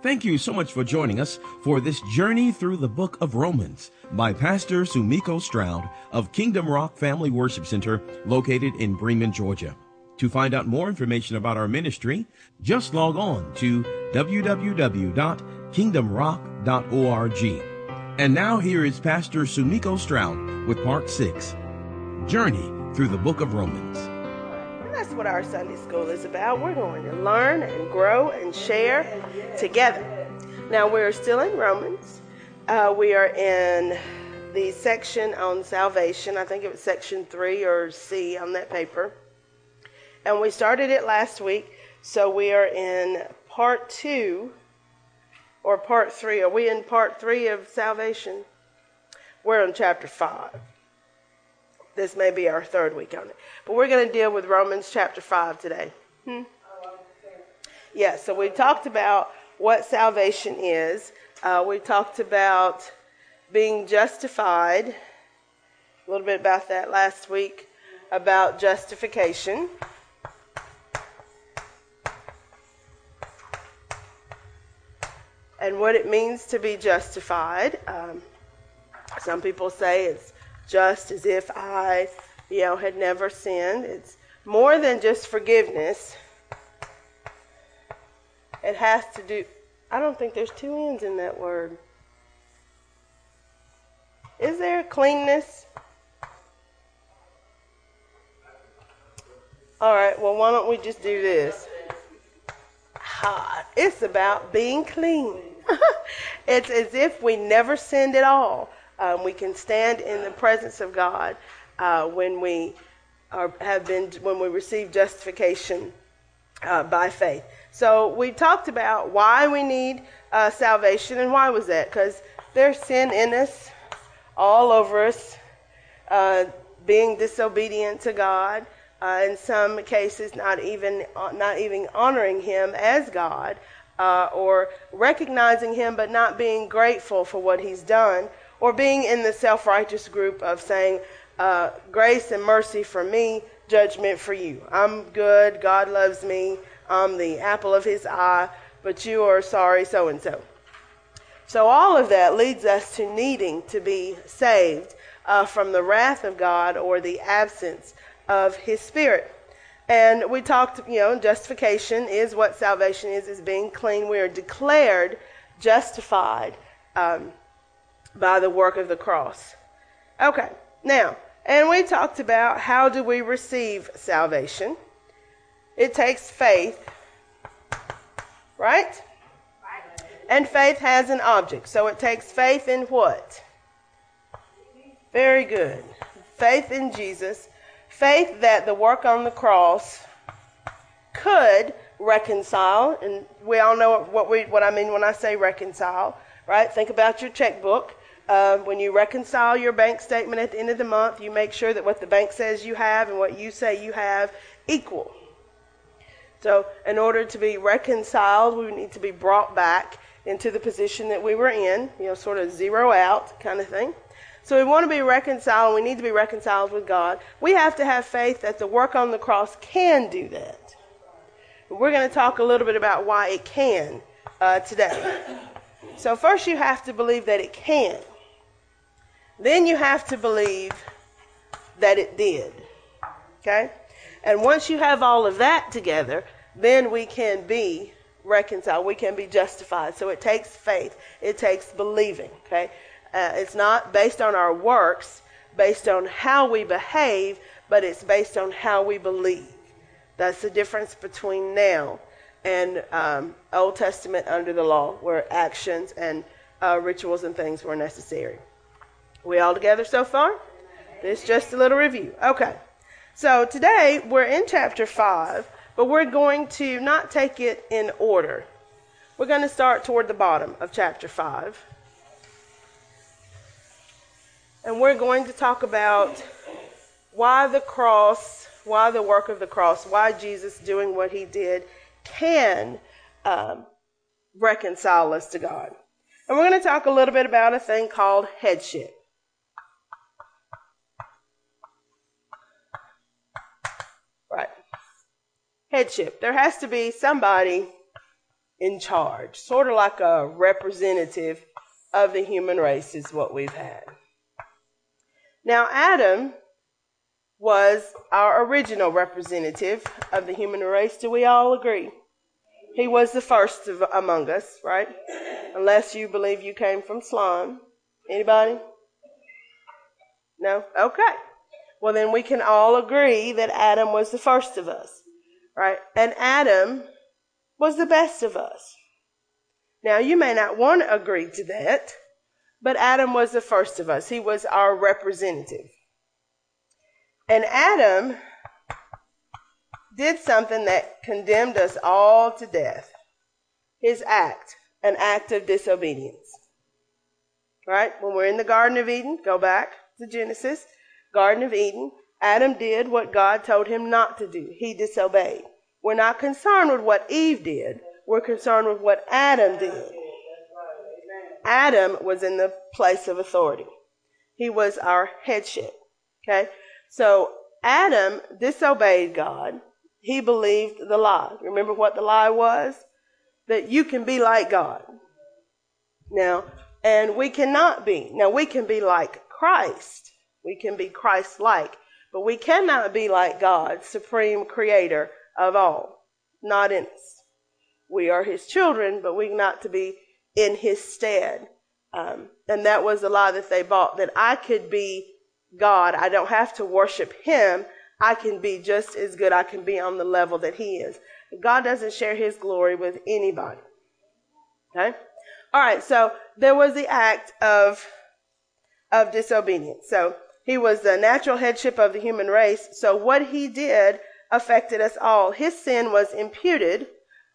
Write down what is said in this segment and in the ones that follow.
Thank you so much for joining us for this journey through the book of Romans by Pastor Sumiko Stroud of Kingdom Rock Family Worship Center located in Bremen, Georgia. To find out more information about our ministry, just log on to www.kingdomrock.org. And now here is Pastor Sumiko Stroud with part six, Journey through the book of Romans what our Sunday school is about. We're going to learn and grow and share together. Now, we're still in Romans. Uh, we are in the section on salvation. I think it was section three or C on that paper. And we started it last week. So we are in part two or part three. Are we in part three of salvation? We're in chapter five. This may be our third week on it. But we're going to deal with Romans chapter 5 today. Hmm? Yeah, so we talked about what salvation is. Uh, we talked about being justified, a little bit about that last week, about justification. And what it means to be justified. Um, some people say it's just as if I, you know, had never sinned. It's more than just forgiveness. It has to do, I don't think there's two ends in that word. Is there cleanness? All right, well, why don't we just do this? It's about being clean. it's as if we never sinned at all. Um, we can stand in the presence of God uh, when we are, have been when we receive justification uh, by faith. So we talked about why we need uh, salvation and why was that? Because there's sin in us, all over us, uh, being disobedient to God. Uh, in some cases, not even not even honoring Him as God, uh, or recognizing Him but not being grateful for what He's done, or being in the self righteous group of saying, uh, grace and mercy for me, judgment for you. I'm good, God loves me, I'm the apple of his eye, but you are sorry, so and so. So, all of that leads us to needing to be saved uh, from the wrath of God or the absence of his spirit. And we talked, you know, justification is what salvation is, is being clean. We are declared justified. Um, by the work of the cross. Okay, now, and we talked about how do we receive salvation. It takes faith, right? And faith has an object. So it takes faith in what? Very good. Faith in Jesus. Faith that the work on the cross could reconcile. And we all know what, we, what I mean when I say reconcile, right? Think about your checkbook. Um, when you reconcile your bank statement at the end of the month, you make sure that what the bank says you have and what you say you have equal. So, in order to be reconciled, we need to be brought back into the position that we were in, you know, sort of zero out kind of thing. So, we want to be reconciled, we need to be reconciled with God. We have to have faith that the work on the cross can do that. We're going to talk a little bit about why it can uh, today. So, first, you have to believe that it can. Then you have to believe that it did. Okay? And once you have all of that together, then we can be reconciled. We can be justified. So it takes faith. It takes believing. Okay? Uh, it's not based on our works, based on how we behave, but it's based on how we believe. That's the difference between now and um, Old Testament under the law, where actions and uh, rituals and things were necessary. We all together so far? This just a little review. Okay. So today we're in chapter 5, but we're going to not take it in order. We're going to start toward the bottom of chapter 5. And we're going to talk about why the cross, why the work of the cross, why Jesus doing what he did can um, reconcile us to God. And we're going to talk a little bit about a thing called headship. Headship. There has to be somebody in charge, sort of like a representative of the human race, is what we've had. Now, Adam was our original representative of the human race. Do we all agree? He was the first of, among us, right? Unless you believe you came from slime. Anybody? No? Okay. Well, then we can all agree that Adam was the first of us, right? And Adam was the best of us. Now, you may not want to agree to that, but Adam was the first of us. He was our representative. And Adam did something that condemned us all to death. His act, an act of disobedience. Right? When we're in the Garden of Eden, go back to Genesis, Garden of Eden, Adam did what God told him not to do. He disobeyed. We're not concerned with what Eve did. We're concerned with what Adam did. Adam was in the place of authority. He was our headship. Okay? So Adam disobeyed God. He believed the lie. Remember what the lie was? That you can be like God. Now, and we cannot be. Now, we can be like Christ. We can be Christ like. But we cannot be like God, supreme creator of all. Not in us. We are his children, but we're not to be in his stead. Um, and that was the lie that they bought that I could be God. I don't have to worship him. I can be just as good. I can be on the level that he is. God doesn't share his glory with anybody. Okay? All right, so there was the act of of disobedience. So he was the natural headship of the human race. So what he did affected us all. His sin was imputed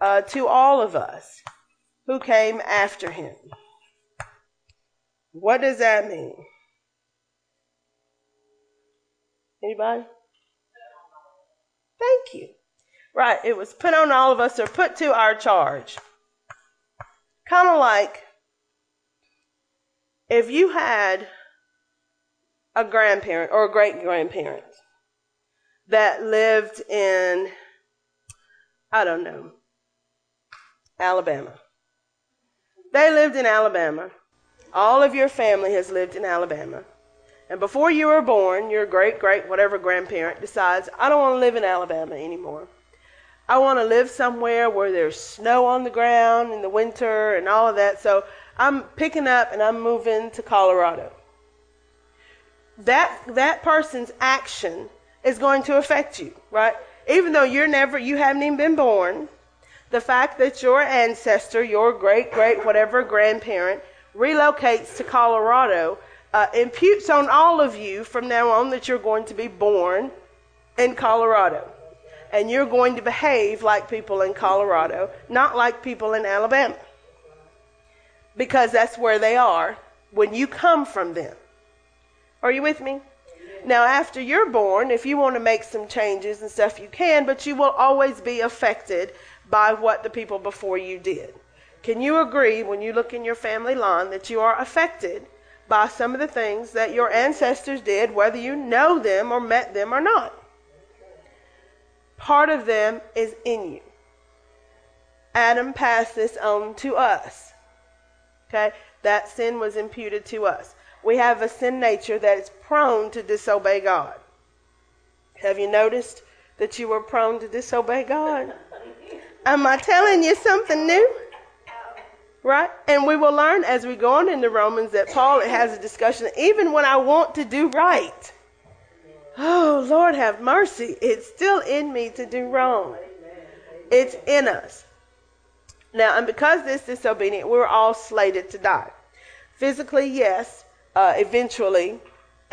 uh, to all of us who came after him. What does that mean? Anybody? Thank you. Right, it was put on all of us or put to our charge. Kind of like if you had a grandparent or a great grandparent that lived in, I don't know, Alabama. They lived in Alabama. All of your family has lived in Alabama. And before you were born, your great, great, whatever grandparent decides, I don't want to live in Alabama anymore. I want to live somewhere where there's snow on the ground in the winter and all of that. So I'm picking up and I'm moving to Colorado that that person's action is going to affect you, right? Even though you're never you haven't even been born, the fact that your ancestor, your great great whatever grandparent relocates to Colorado uh, imputes on all of you from now on that you're going to be born in Colorado. And you're going to behave like people in Colorado, not like people in Alabama. Because that's where they are when you come from them. Are you with me? Now, after you're born, if you want to make some changes and stuff, you can, but you will always be affected by what the people before you did. Can you agree when you look in your family line that you are affected by some of the things that your ancestors did, whether you know them or met them or not? Part of them is in you. Adam passed this on to us. Okay? That sin was imputed to us we have a sin nature that is prone to disobey God. Have you noticed that you were prone to disobey God? Am I telling you something new? Right? And we will learn as we go on into Romans that Paul has a discussion even when I want to do right. Oh, Lord have mercy. It's still in me to do wrong. It's in us. Now, and because this disobedient, we're all slated to die. Physically, yes, uh, eventually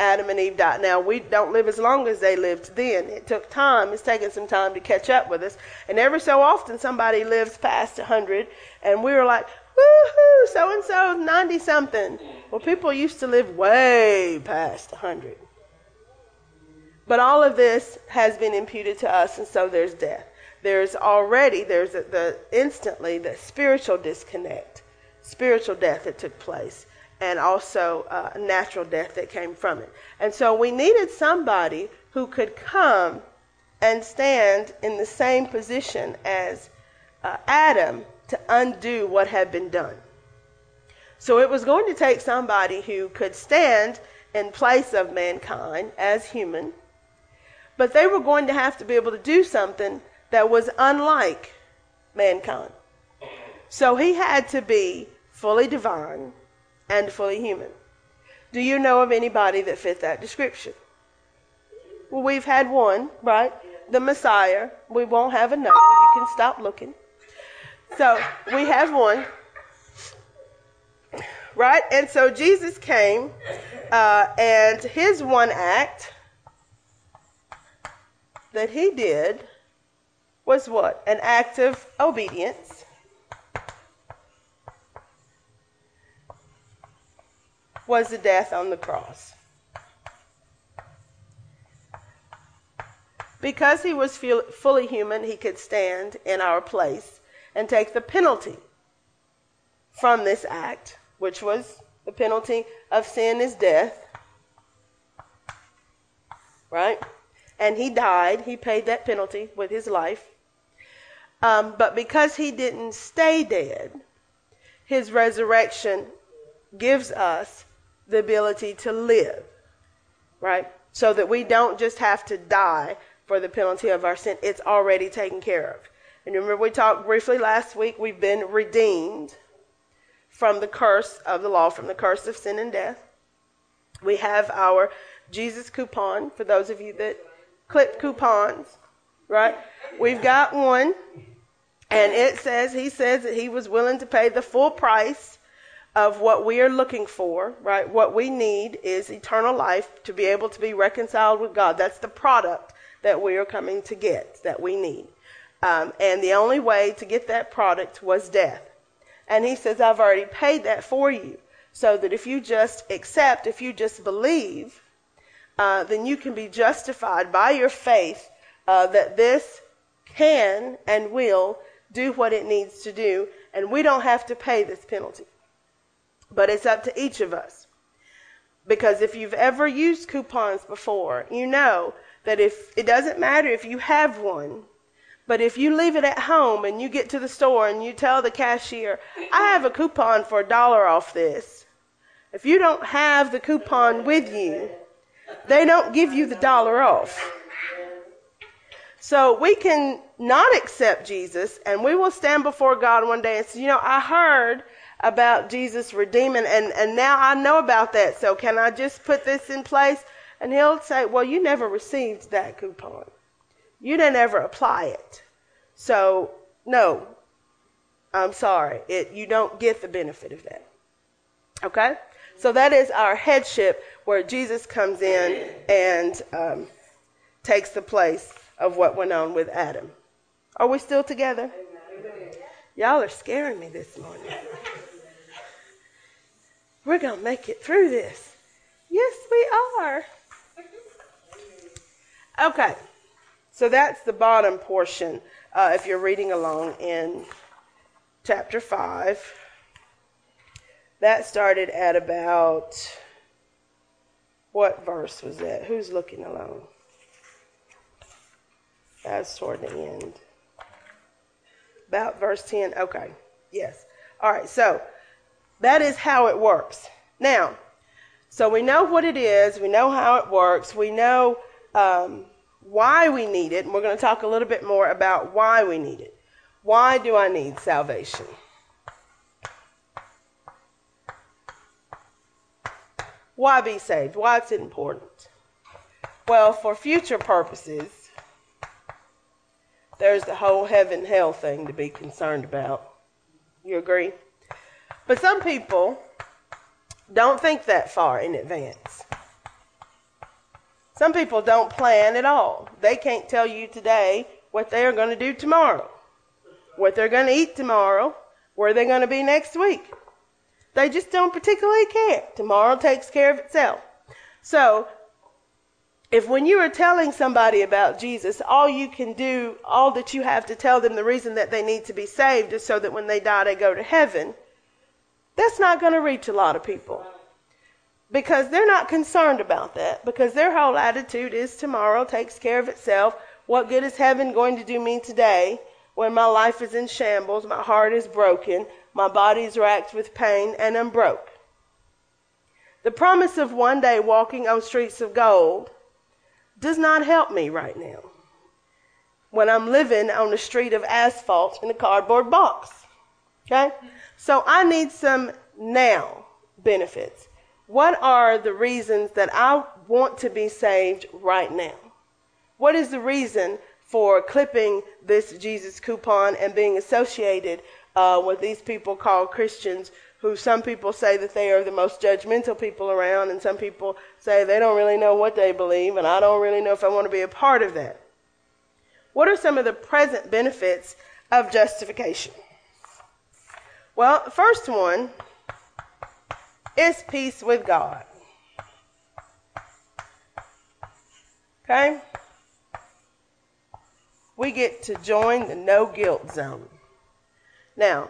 Adam and Eve died. Now, we don't live as long as they lived then. It took time. It's taken some time to catch up with us. And every so often, somebody lives past 100, and we were like, woohoo, so and so, 90 something. Well, people used to live way past 100. But all of this has been imputed to us, and so there's death. There's already, there's the instantly the spiritual disconnect, spiritual death that took place and also uh, natural death that came from it. And so we needed somebody who could come and stand in the same position as uh, Adam to undo what had been done. So it was going to take somebody who could stand in place of mankind as human, but they were going to have to be able to do something that was unlike mankind. So he had to be fully divine and fully human. Do you know of anybody that fit that description? Well, we've had one, right? The Messiah. We won't have another. You can stop looking. So we have one, right? And so Jesus came, uh, and his one act that he did was what? An act of obedience. Was the death on the cross. Because he was fully human, he could stand in our place and take the penalty from this act, which was the penalty of sin is death. Right? And he died. He paid that penalty with his life. Um, but because he didn't stay dead, his resurrection gives us the ability to live. Right? So that we don't just have to die for the penalty of our sin. It's already taken care of. And remember, we talked briefly last week, we've been redeemed from the curse of the law, from the curse of sin and death. We have our Jesus coupon for those of you that clip coupons, right? We've got one, and it says, he says that he was willing to pay the full price of what we are looking for, right? What we need is eternal life to be able to be reconciled with God. That's the product that we are coming to get, that we need. Um, and the only way to get that product was death. And he says, I've already paid that for you. So that if you just accept, if you just believe, uh, then you can be justified by your faith uh, that this can and will do what it needs to do. And we don't have to pay this penalty. But it's up to each of us. Because if you've ever used coupons before, you know that if it doesn't matter if you have one, but if you leave it at home and you get to the store and you tell the cashier, I have a coupon for a dollar off this. If you don't have the coupon with you, they don't give you the dollar off. So we can not accept Jesus and we will stand before God one day and say, you know, I heard about Jesus redeeming and, and now I know about that. So can I just put this in place? And he'll say, well, you never received that coupon. You didn't ever apply it. So, no, I'm sorry. It, you don't get the benefit of that. Okay? So that is our headship where Jesus comes in and um, takes the place of what went on with Adam. Are we still together? Y'all are scaring me this morning. We're going to make it through this. Yes, we are. Okay. So that's the bottom portion uh, if you're reading along in chapter 5. That started at about, what verse was that? Who's looking along? That's toward the end. About verse 10. Okay. Yes. All right. So that is how it works. Now, so we know what it is. We know how it works. We know um, why we need it, and we're going to talk a little bit more about why we need it. Why do I need salvation? Why be saved? Why is it important? Well, for future purposes, there's the whole heaven hell thing to be concerned about. You agree? But some people don't think that far in advance. Some people don't plan at all. They can't tell you today what they are going to do tomorrow, what they're going to eat tomorrow, where they're going to be next week. They just don't particularly care. Tomorrow takes care of itself. So, if when you are telling somebody about Jesus, all you can do, all that you have to tell them the reason that they need to be saved is so that when they die they go to heaven, that's not going to reach a lot of people because they're not concerned about that because their whole attitude is tomorrow takes care of itself. What good is heaven going to do me today when my life is in shambles, my heart is broken, my body is racked with pain, and I'm broke. The promise of one day walking on streets of gold does not help me right now when I'm living on a street of asphalt in a cardboard box. Okay? So I need some now benefits. What are the reasons that I want to be saved right now? What is the reason for clipping this Jesus coupon and being associated uh, with these people called Christians, who some people say that they are the most judgmental people around, and some people say they don't really know what they believe, and I don't really know if I want to be a part of that. What are some of the present benefits of justification? Well, the first one is peace with God. Okay? We get to join the no guilt zone. Now,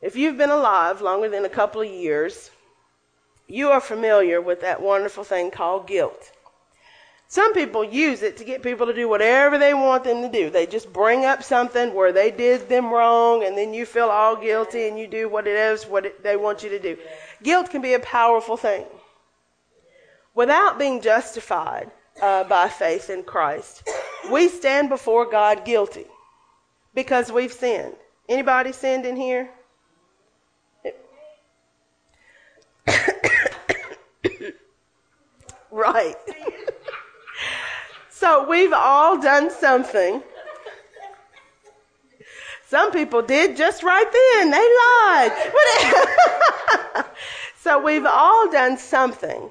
if you've been alive longer than a couple of years, you are familiar with that wonderful thing called guilt. Some people use it to get people to do whatever they want them to do. They just bring up something where they did them wrong, and then you feel all guilty and you do what it is what it, they want you to do. Guilt can be a powerful thing. Without being justified uh, by faith in Christ, we stand before God guilty because we've sinned. Anybody sinned in here? right. So we've all done something. Some people did just right then. They lied. so we've all done something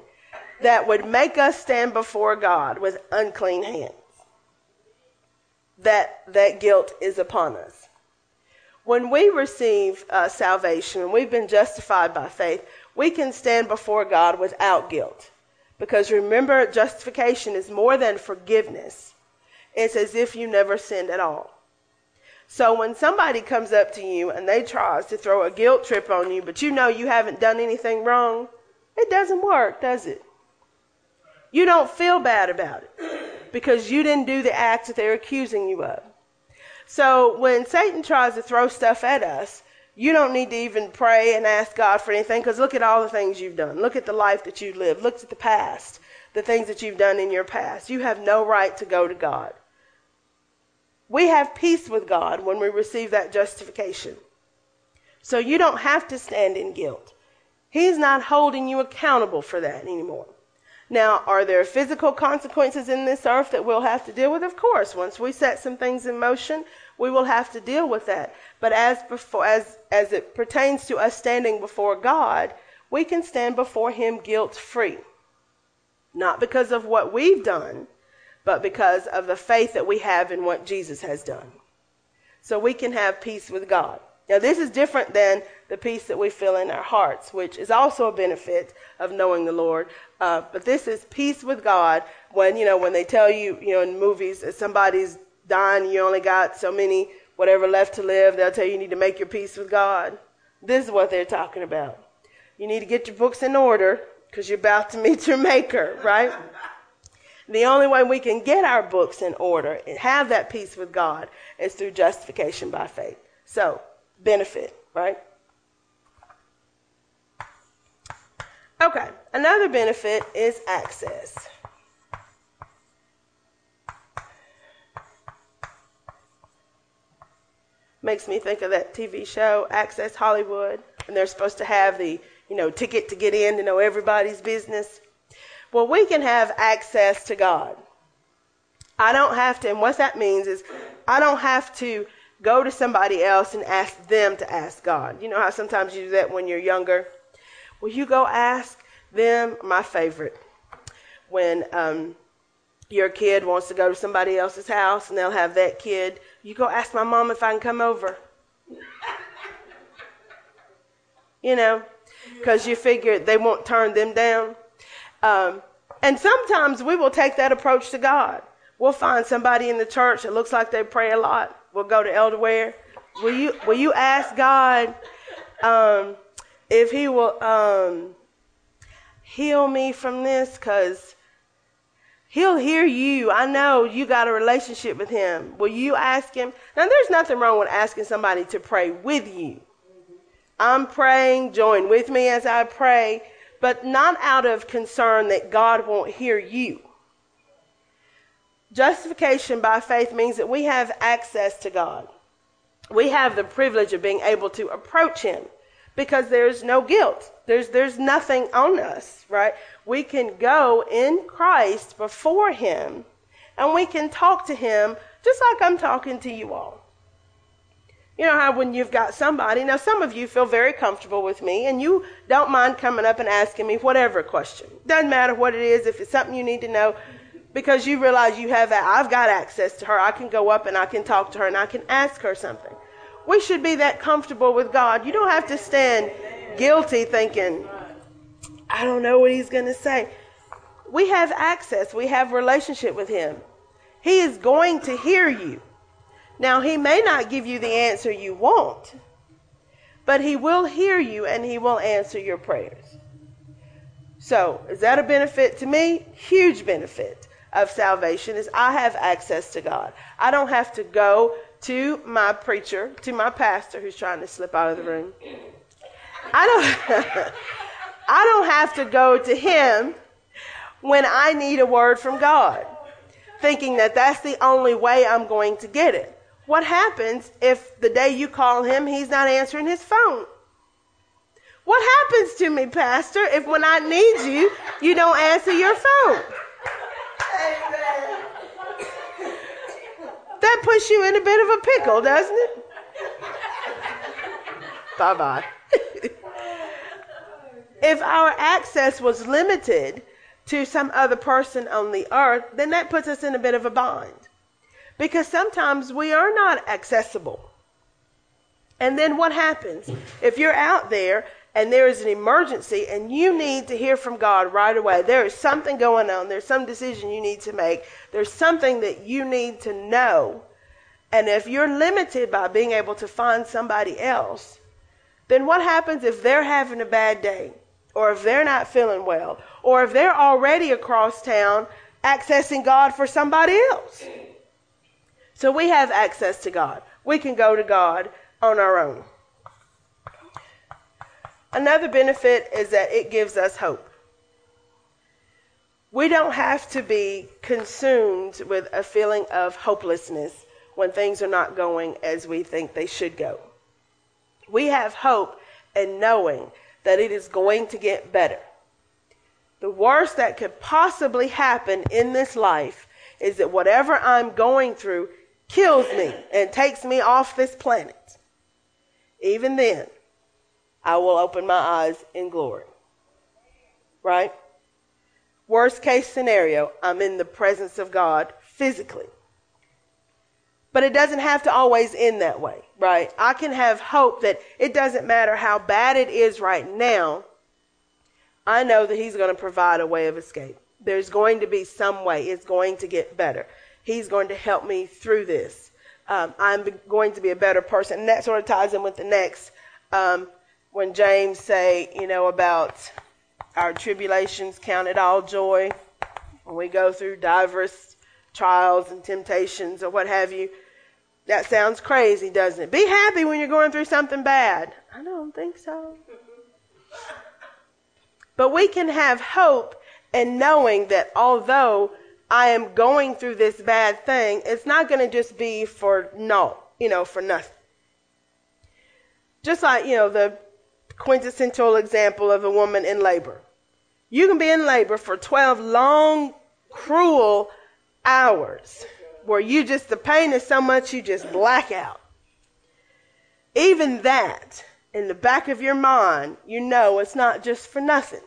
that would make us stand before God with unclean hands. That that guilt is upon us. When we receive uh, salvation, and we've been justified by faith, we can stand before God without guilt. Because remember, justification is more than forgiveness. It's as if you never sinned at all. So when somebody comes up to you and they tries to throw a guilt trip on you, but you know you haven't done anything wrong, it doesn't work, does it? You don't feel bad about it because you didn't do the act that they're accusing you of. So when Satan tries to throw stuff at us, you don't need to even pray and ask God for anything because look at all the things you've done. Look at the life that you've lived. Look at the past, the things that you've done in your past. You have no right to go to God. We have peace with God when we receive that justification. So you don't have to stand in guilt. He's not holding you accountable for that anymore. Now, are there physical consequences in this earth that we'll have to deal with? Of course. Once we set some things in motion, we will have to deal with that. But as before, as as it pertains to us standing before God, we can stand before Him guilt free, not because of what we've done, but because of the faith that we have in what Jesus has done. So we can have peace with God. Now, this is different than the peace that we feel in our hearts, which is also a benefit of knowing the Lord. Uh, but this is peace with God when, you know, when they tell you, you know, in movies somebody's dying, you only got so many, whatever left to live, they'll tell you you need to make your peace with God. This is what they're talking about. You need to get your books in order because you're about to meet your maker, right? The only way we can get our books in order and have that peace with God is through justification by faith. So, benefit, right? Okay, another benefit is access. Makes me think of that TV show, Access Hollywood, and they're supposed to have the, you know, ticket to get in to know everybody's business. Well, we can have access to God. I don't have to, and what that means is I don't have to go to somebody else and ask them to ask God. You know how sometimes you do that when you're younger? Well, you go ask them? My favorite. When um, your kid wants to go to somebody else's house and they'll have that kid, you go ask my mom if I can come over. you know, because you figure they won't turn them down. Um, and sometimes we will take that approach to God. We'll find somebody in the church that looks like they pray a lot We'll go to Elder Ware. Will you will you ask God um, if He will um, heal me from this? Because He'll hear you. I know you got a relationship with him. Will you ask him? Now, there's nothing wrong with asking somebody to pray with you. I'm praying, join with me as I pray, but not out of concern that God won't hear you. Justification by faith means that we have access to God. We have the privilege of being able to approach him because there's no guilt. There's there's nothing on us, right? We can go in Christ before him and we can talk to him just like I'm talking to you all. You know how when you've got somebody, now some of you feel very comfortable with me and you don't mind coming up and asking me whatever question. Doesn't matter what it is, if it's something you need to know, because you realize you have that. I've got access to her. I can go up and I can talk to her and I can ask her something. We should be that comfortable with God. You don't have to stand guilty thinking, I don't know what he's going to say. We have access. We have relationship with him. He is going to hear you. Now, he may not give you the answer you want, but he will hear you and he will answer your prayers. So, is that a benefit to me? Huge benefit of salvation is I have access to God. I don't have to go to my preacher, to my pastor who's trying to slip out of the room. I don't I don't have to go to him when I need a word from God, thinking that that's the only way I'm going to get it. What happens if the day you call him, he's not answering his phone? What happens to me, Pastor, if when I need you, you don't answer your phone? That puts you in a bit of a pickle, doesn't it? bye bye. if our access was limited to some other person on the earth, then that puts us in a bit of a bind because sometimes we are not accessible. And then what happens? If you're out there and there is an emergency and you need to hear from God right away, there is something going on, there's some decision you need to make, there's something that you need to know. And if you're limited by being able to find somebody else, then what happens if they're having a bad day? Or if they're not feeling well? Or if they're already across town accessing God for somebody else? So we have access to God. We can go to God on our own. Another benefit is that it gives us hope. We don't have to be consumed with a feeling of hopelessness when things are not going as we think they should go. We have hope in knowing that it is going to get better. The worst that could possibly happen in this life is that whatever I'm going through kills me and takes me off this planet, even then, I will open my eyes in glory. Right? Worst case scenario, I'm in the presence of God physically. But it doesn't have to always end that way, right? I can have hope that it doesn't matter how bad it is right now. I know that He's going to provide a way of escape. There's going to be some way. It's going to get better. He's going to help me through this. Um, I'm going to be a better person. And that sort of ties in with the next. Um, when James say, you know, about our tribulations, count it all joy when we go through diverse trials and temptations or what have you. That sounds crazy, doesn't it? Be happy when you're going through something bad. I don't think so. But we can have hope in knowing that although I am going through this bad thing, it's not going to just be for no, you know, for nothing. Just like, you know, the quintessential example of a woman in labor. You can be in labor for 12 long, cruel hours where you just, the pain is so much you just black out. Even that, in the back of your mind, you know it's not just for nothing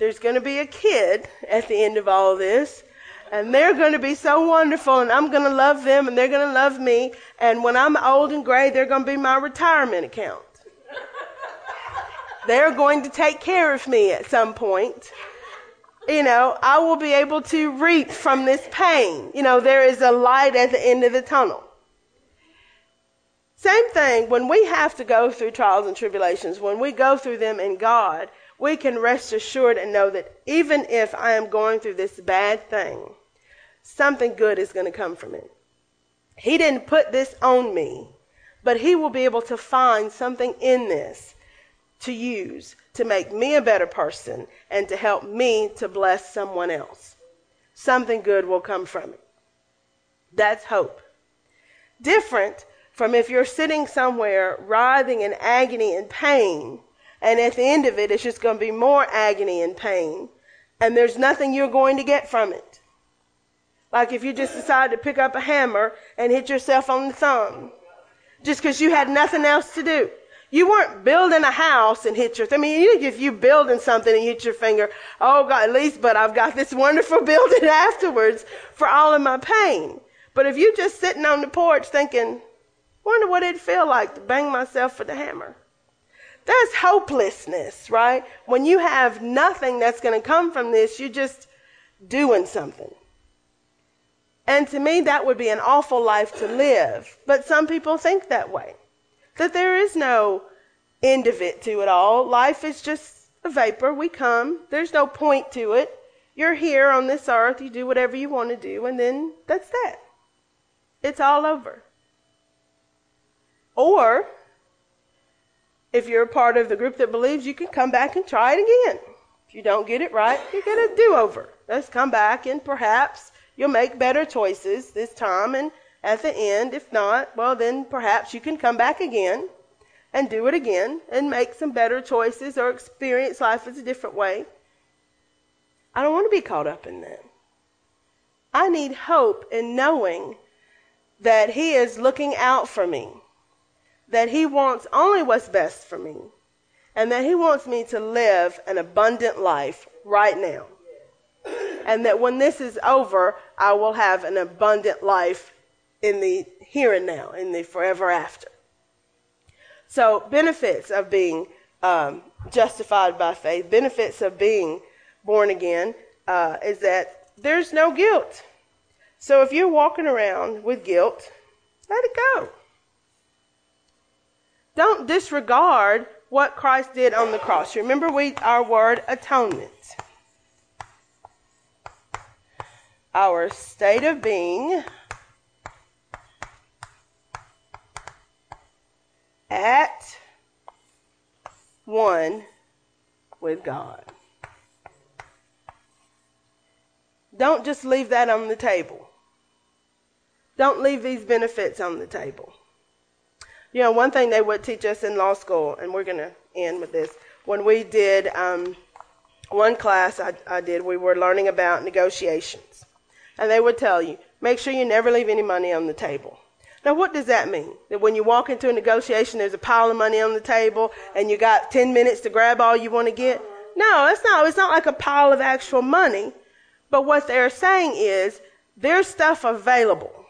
there's going to be a kid at the end of all this. And they're going to be so wonderful, and I'm going to love them, and they're going to love me. And when I'm old and gray, they're going to be my retirement account. they're going to take care of me at some point. You know, I will be able to reap from this pain. You know, there is a light at the end of the tunnel. Same thing when we have to go through trials and tribulations, when we go through them in God, we can rest assured and know that even if I am going through this bad thing, something good is going to come from it. He didn't put this on me, but He will be able to find something in this to use to make me a better person and to help me to bless someone else. Something good will come from it. That's hope. Different from if you're sitting somewhere writhing in agony and pain, and at the end of it, it's just going to be more agony and pain, and there's nothing you're going to get from it. Like if you just decide to pick up a hammer and hit yourself on the thumb, just because you had nothing else to do. You weren't building a house and hit your, I mean, if you building something and hit your finger, oh God, at least, but I've got this wonderful building afterwards for all of my pain. But if you just sitting on the porch thinking, wonder what it'd feel like to bang myself with a hammer. That's hopelessness, right? When you have nothing that's going to come from this, you're just doing something. And to me, that would be an awful life to live. But some people think that way that there is no end of it to it all. Life is just a vapor. We come, there's no point to it. You're here on this earth, you do whatever you want to do, and then that's that. It's all over. Or, if you're a part of the group that believes, you can come back and try it again. If you don't get it right, you get a do over. Let's come back and perhaps you'll make better choices this time. And at the end, if not, well, then perhaps you can come back again and do it again and make some better choices or experience life as a different way. I don't want to be caught up in that. I need hope in knowing that He is looking out for me that He wants only what's best for me, and that He wants me to live an abundant life right now. And that when this is over, I will have an abundant life in the here and now, in the forever after. So, benefits of being um, justified by faith, benefits of being born again, uh, is that there's no guilt. So, if you're walking around with guilt, let it go. Don't disregard what Christ did on the cross. Remember we our word atonement. Our state of being at one with God. Don't just leave that on the table. Don't leave these benefits on the table. You know, one thing they would teach us in law school, and we're going to end with this. When we did um, one class I, I did, we were learning about negotiations. And they would tell you, make sure you never leave any money on the table. Now, what does that mean? That when you walk into a negotiation, there's a pile of money on the table and you got 10 minutes to grab all you want to get? No, it's not. It's not like a pile of actual money. But what they're saying is there's stuff available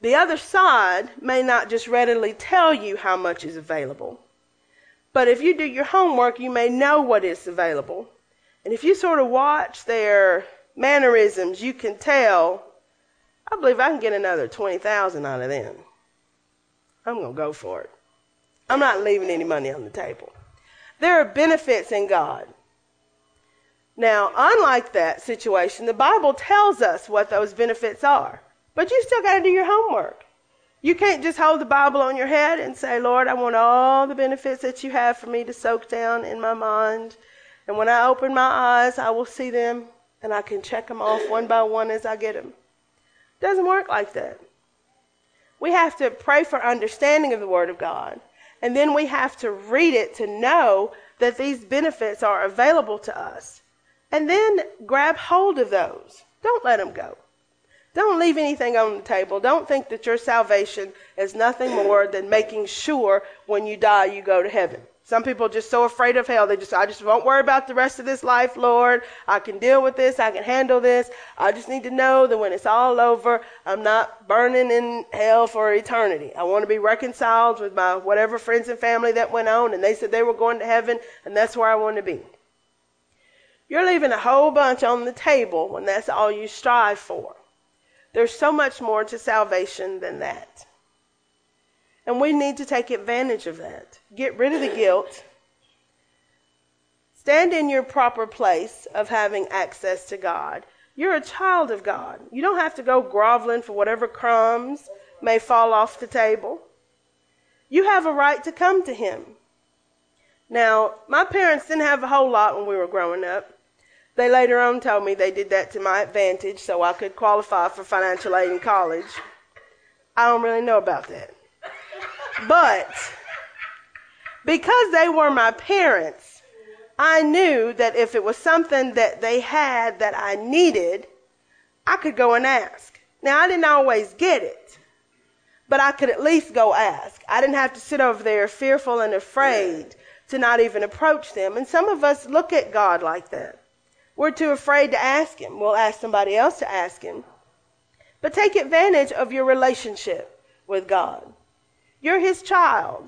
the other side may not just readily tell you how much is available. But if you do your homework, you may know what is available. And if you sort of watch their mannerisms, you can tell, I believe I can get another 20,000 out of them. I'm going to go for it. I'm not leaving any money on the table. There are benefits in God. Now, unlike that situation, the Bible tells us what those benefits are. But you still got to do your homework. You can't just hold the Bible on your head and say, Lord, I want all the benefits that you have for me to soak down in my mind. And when I open my eyes, I will see them and I can check them off one by one as I get them. Doesn't work like that. We have to pray for understanding of the Word of God. And then we have to read it to know that these benefits are available to us. And then grab hold of those. Don't let them go. Don't leave anything on the table. Don't think that your salvation is nothing more than making sure when you die you go to heaven. Some people are just so afraid of hell. They just, I just won't worry about the rest of this life, Lord. I can deal with this. I can handle this. I just need to know that when it's all over, I'm not burning in hell for eternity. I want to be reconciled with my whatever friends and family that went on, and they said they were going to heaven, and that's where I want to be. You're leaving a whole bunch on the table when that's all you strive for. There's so much more to salvation than that. And we need to take advantage of that. Get rid of the guilt. stand in your proper place of having access to God. You're a child of God. You don't have to go groveling for whatever crumbs may fall off the table. You have a right to come to Him. Now, my parents didn't have a whole lot when we were growing up. They later on told me they did that to my advantage so I could qualify for financial aid in college. I don't really know about that. But because they were my parents, I knew that if it was something that they had that I needed, I could go and ask. Now, I didn't always get it, but I could at least go ask. I didn't have to sit over there fearful and afraid to not even approach them. And some of us look at God like that. We're too afraid to ask Him. We'll ask somebody else to ask Him. But take advantage of your relationship with God. You're His child.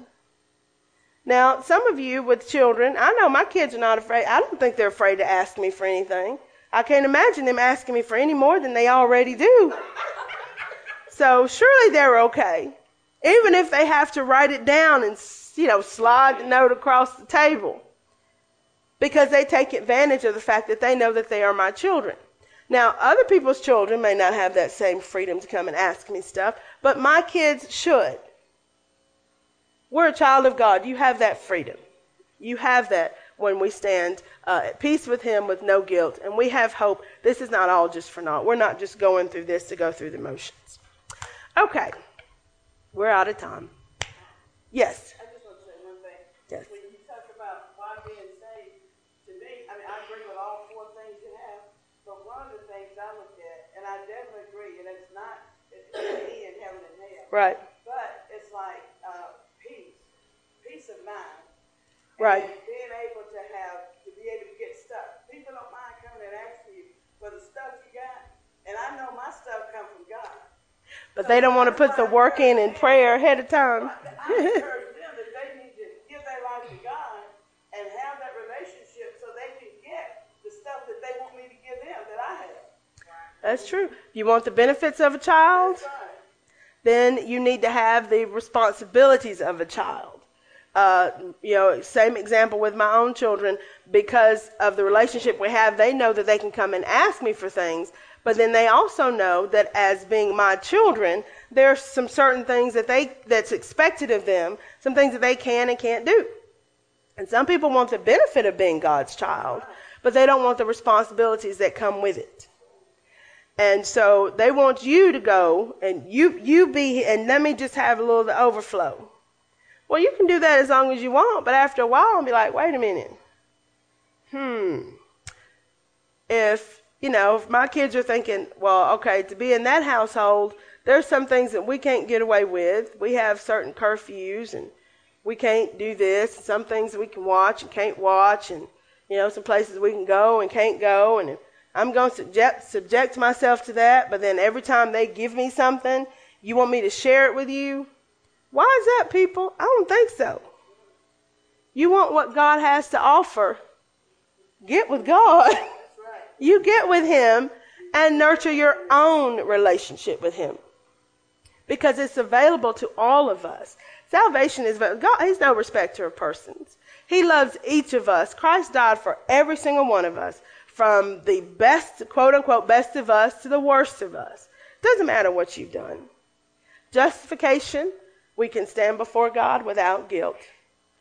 Now, some of you with children, I know my kids are not afraid. I don't think they're afraid to ask me for anything. I can't imagine them asking me for any more than they already do. So surely they're okay. Even if they have to write it down and, you know, slide the note across the table because they take advantage of the fact that they know that they are my children. Now, other people's children may not have that same freedom to come and ask me stuff, but my kids should. We're a child of God. You have that freedom. You have that when we stand uh, at peace with Him with no guilt. And we have hope. This is not all just for naught. We're not just going through this to go through the motions. Okay. We're out of time. Yes. Yes. When you talk about why being saved, to me, I just want to say one thing. Yes. Right. But it's like uh, peace, peace of mind. Right. And being able to have, to be able to get stuff. People don't mind coming and asking you for the stuff you got. And I know my stuff comes from God. But so they don't want to put the work in in prayer ahead of time. I encourage them that they need to give their life to God and have that relationship so they can get the stuff that they want me to give them that I have. That's true. You want the benefits of a child? then you need to have the responsibilities of a child. Uh, you know, same example with my own children. Because of the relationship we have, they know that they can come and ask me for things. But then they also know that as being my children, there's some certain things that they that's expected of them, some things that they can and can't do. And some people want the benefit of being God's child, but they don't want the responsibilities that come with it. And so they want you to go and you you be and let me just have a little of the overflow. Well, you can do that as long as you want, but after a while, I'll be like, wait a minute. Hmm. If you know, if my kids are thinking, well, okay, to be in that household, there's some things that we can't get away with. We have certain curfews and we can't do this. Some things we can watch and can't watch, and you know, some places we can go and can't go. And I'm going to subject, subject myself to that, but then every time they give me something, you want me to share it with you? Why is that, people? I don't think so. You want what God has to offer. Get with God. You get with Him and nurture your own relationship with Him. Because it's available to all of us. Salvation is, God, He's no respecter of persons. He loves each of us. Christ died for every single one of us from the best, quote unquote, best of us to the worst of us. Doesn't matter what you've done. Justification, we can stand before God without guilt.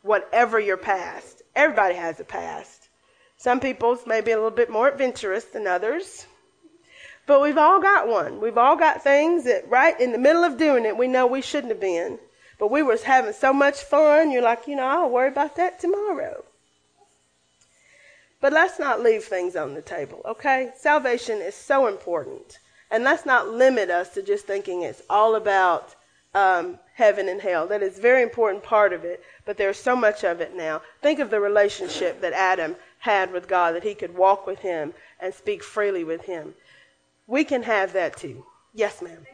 Whatever your past. Everybody has a past. Some people's may be a little bit more adventurous than others. But we've all got one. We've all got things that right in the middle of doing it, we know we shouldn't have been. But we was having so much fun, you're like, you know, I'll worry about that tomorrow. But let's not leave things on the table, okay? Salvation is so important. And let's not limit us to just thinking it's all about um, heaven and hell. That is a very important part of it, but there's so much of it now. Think of the relationship that Adam had with God, that he could walk with him and speak freely with him. We can have that too. Yes, ma'am.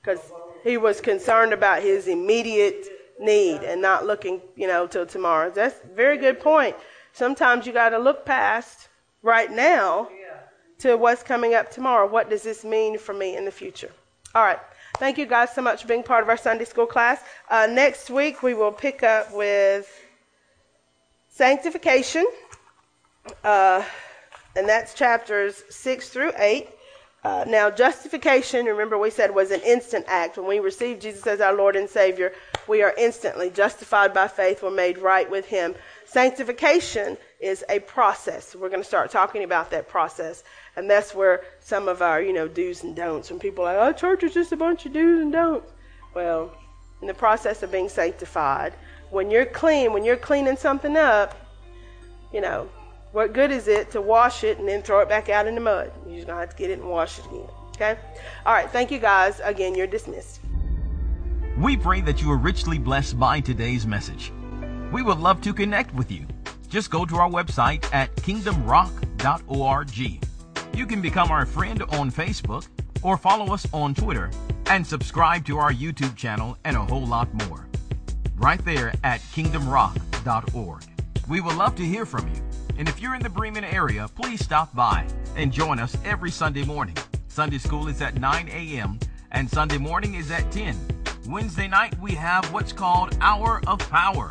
Because he was concerned about his immediate need and not looking, you know, till tomorrow. That's a very good point. Sometimes you got to look past right now to what's coming up tomorrow. What does this mean for me in the future? All right. Thank you guys so much for being part of our Sunday school class. Uh, next week we will pick up with sanctification, uh, and that's chapters 6 through 8. Uh, now, justification, remember we said was an instant act. When we receive Jesus as our Lord and Savior, we are instantly justified by faith. We're made right with Him. Sanctification is a process. We're going to start talking about that process. And that's where some of our, you know, do's and don'ts, when people are like, oh, church is just a bunch of do's and don'ts. Well, in the process of being sanctified, when you're clean, when you're cleaning something up, you know, what good is it to wash it and then throw it back out in the mud? You're just going to have to get it and wash it again. Okay? All right. Thank you, guys. Again, you're dismissed. We pray that you are richly blessed by today's message. We would love to connect with you. Just go to our website at kingdomrock.org. You can become our friend on Facebook or follow us on Twitter and subscribe to our YouTube channel and a whole lot more. Right there at kingdomrock.org. We would love to hear from you. And if you're in the Bremen area, please stop by and join us every Sunday morning. Sunday school is at 9 a.m. and Sunday morning is at 10. Wednesday night we have what's called Hour of Power.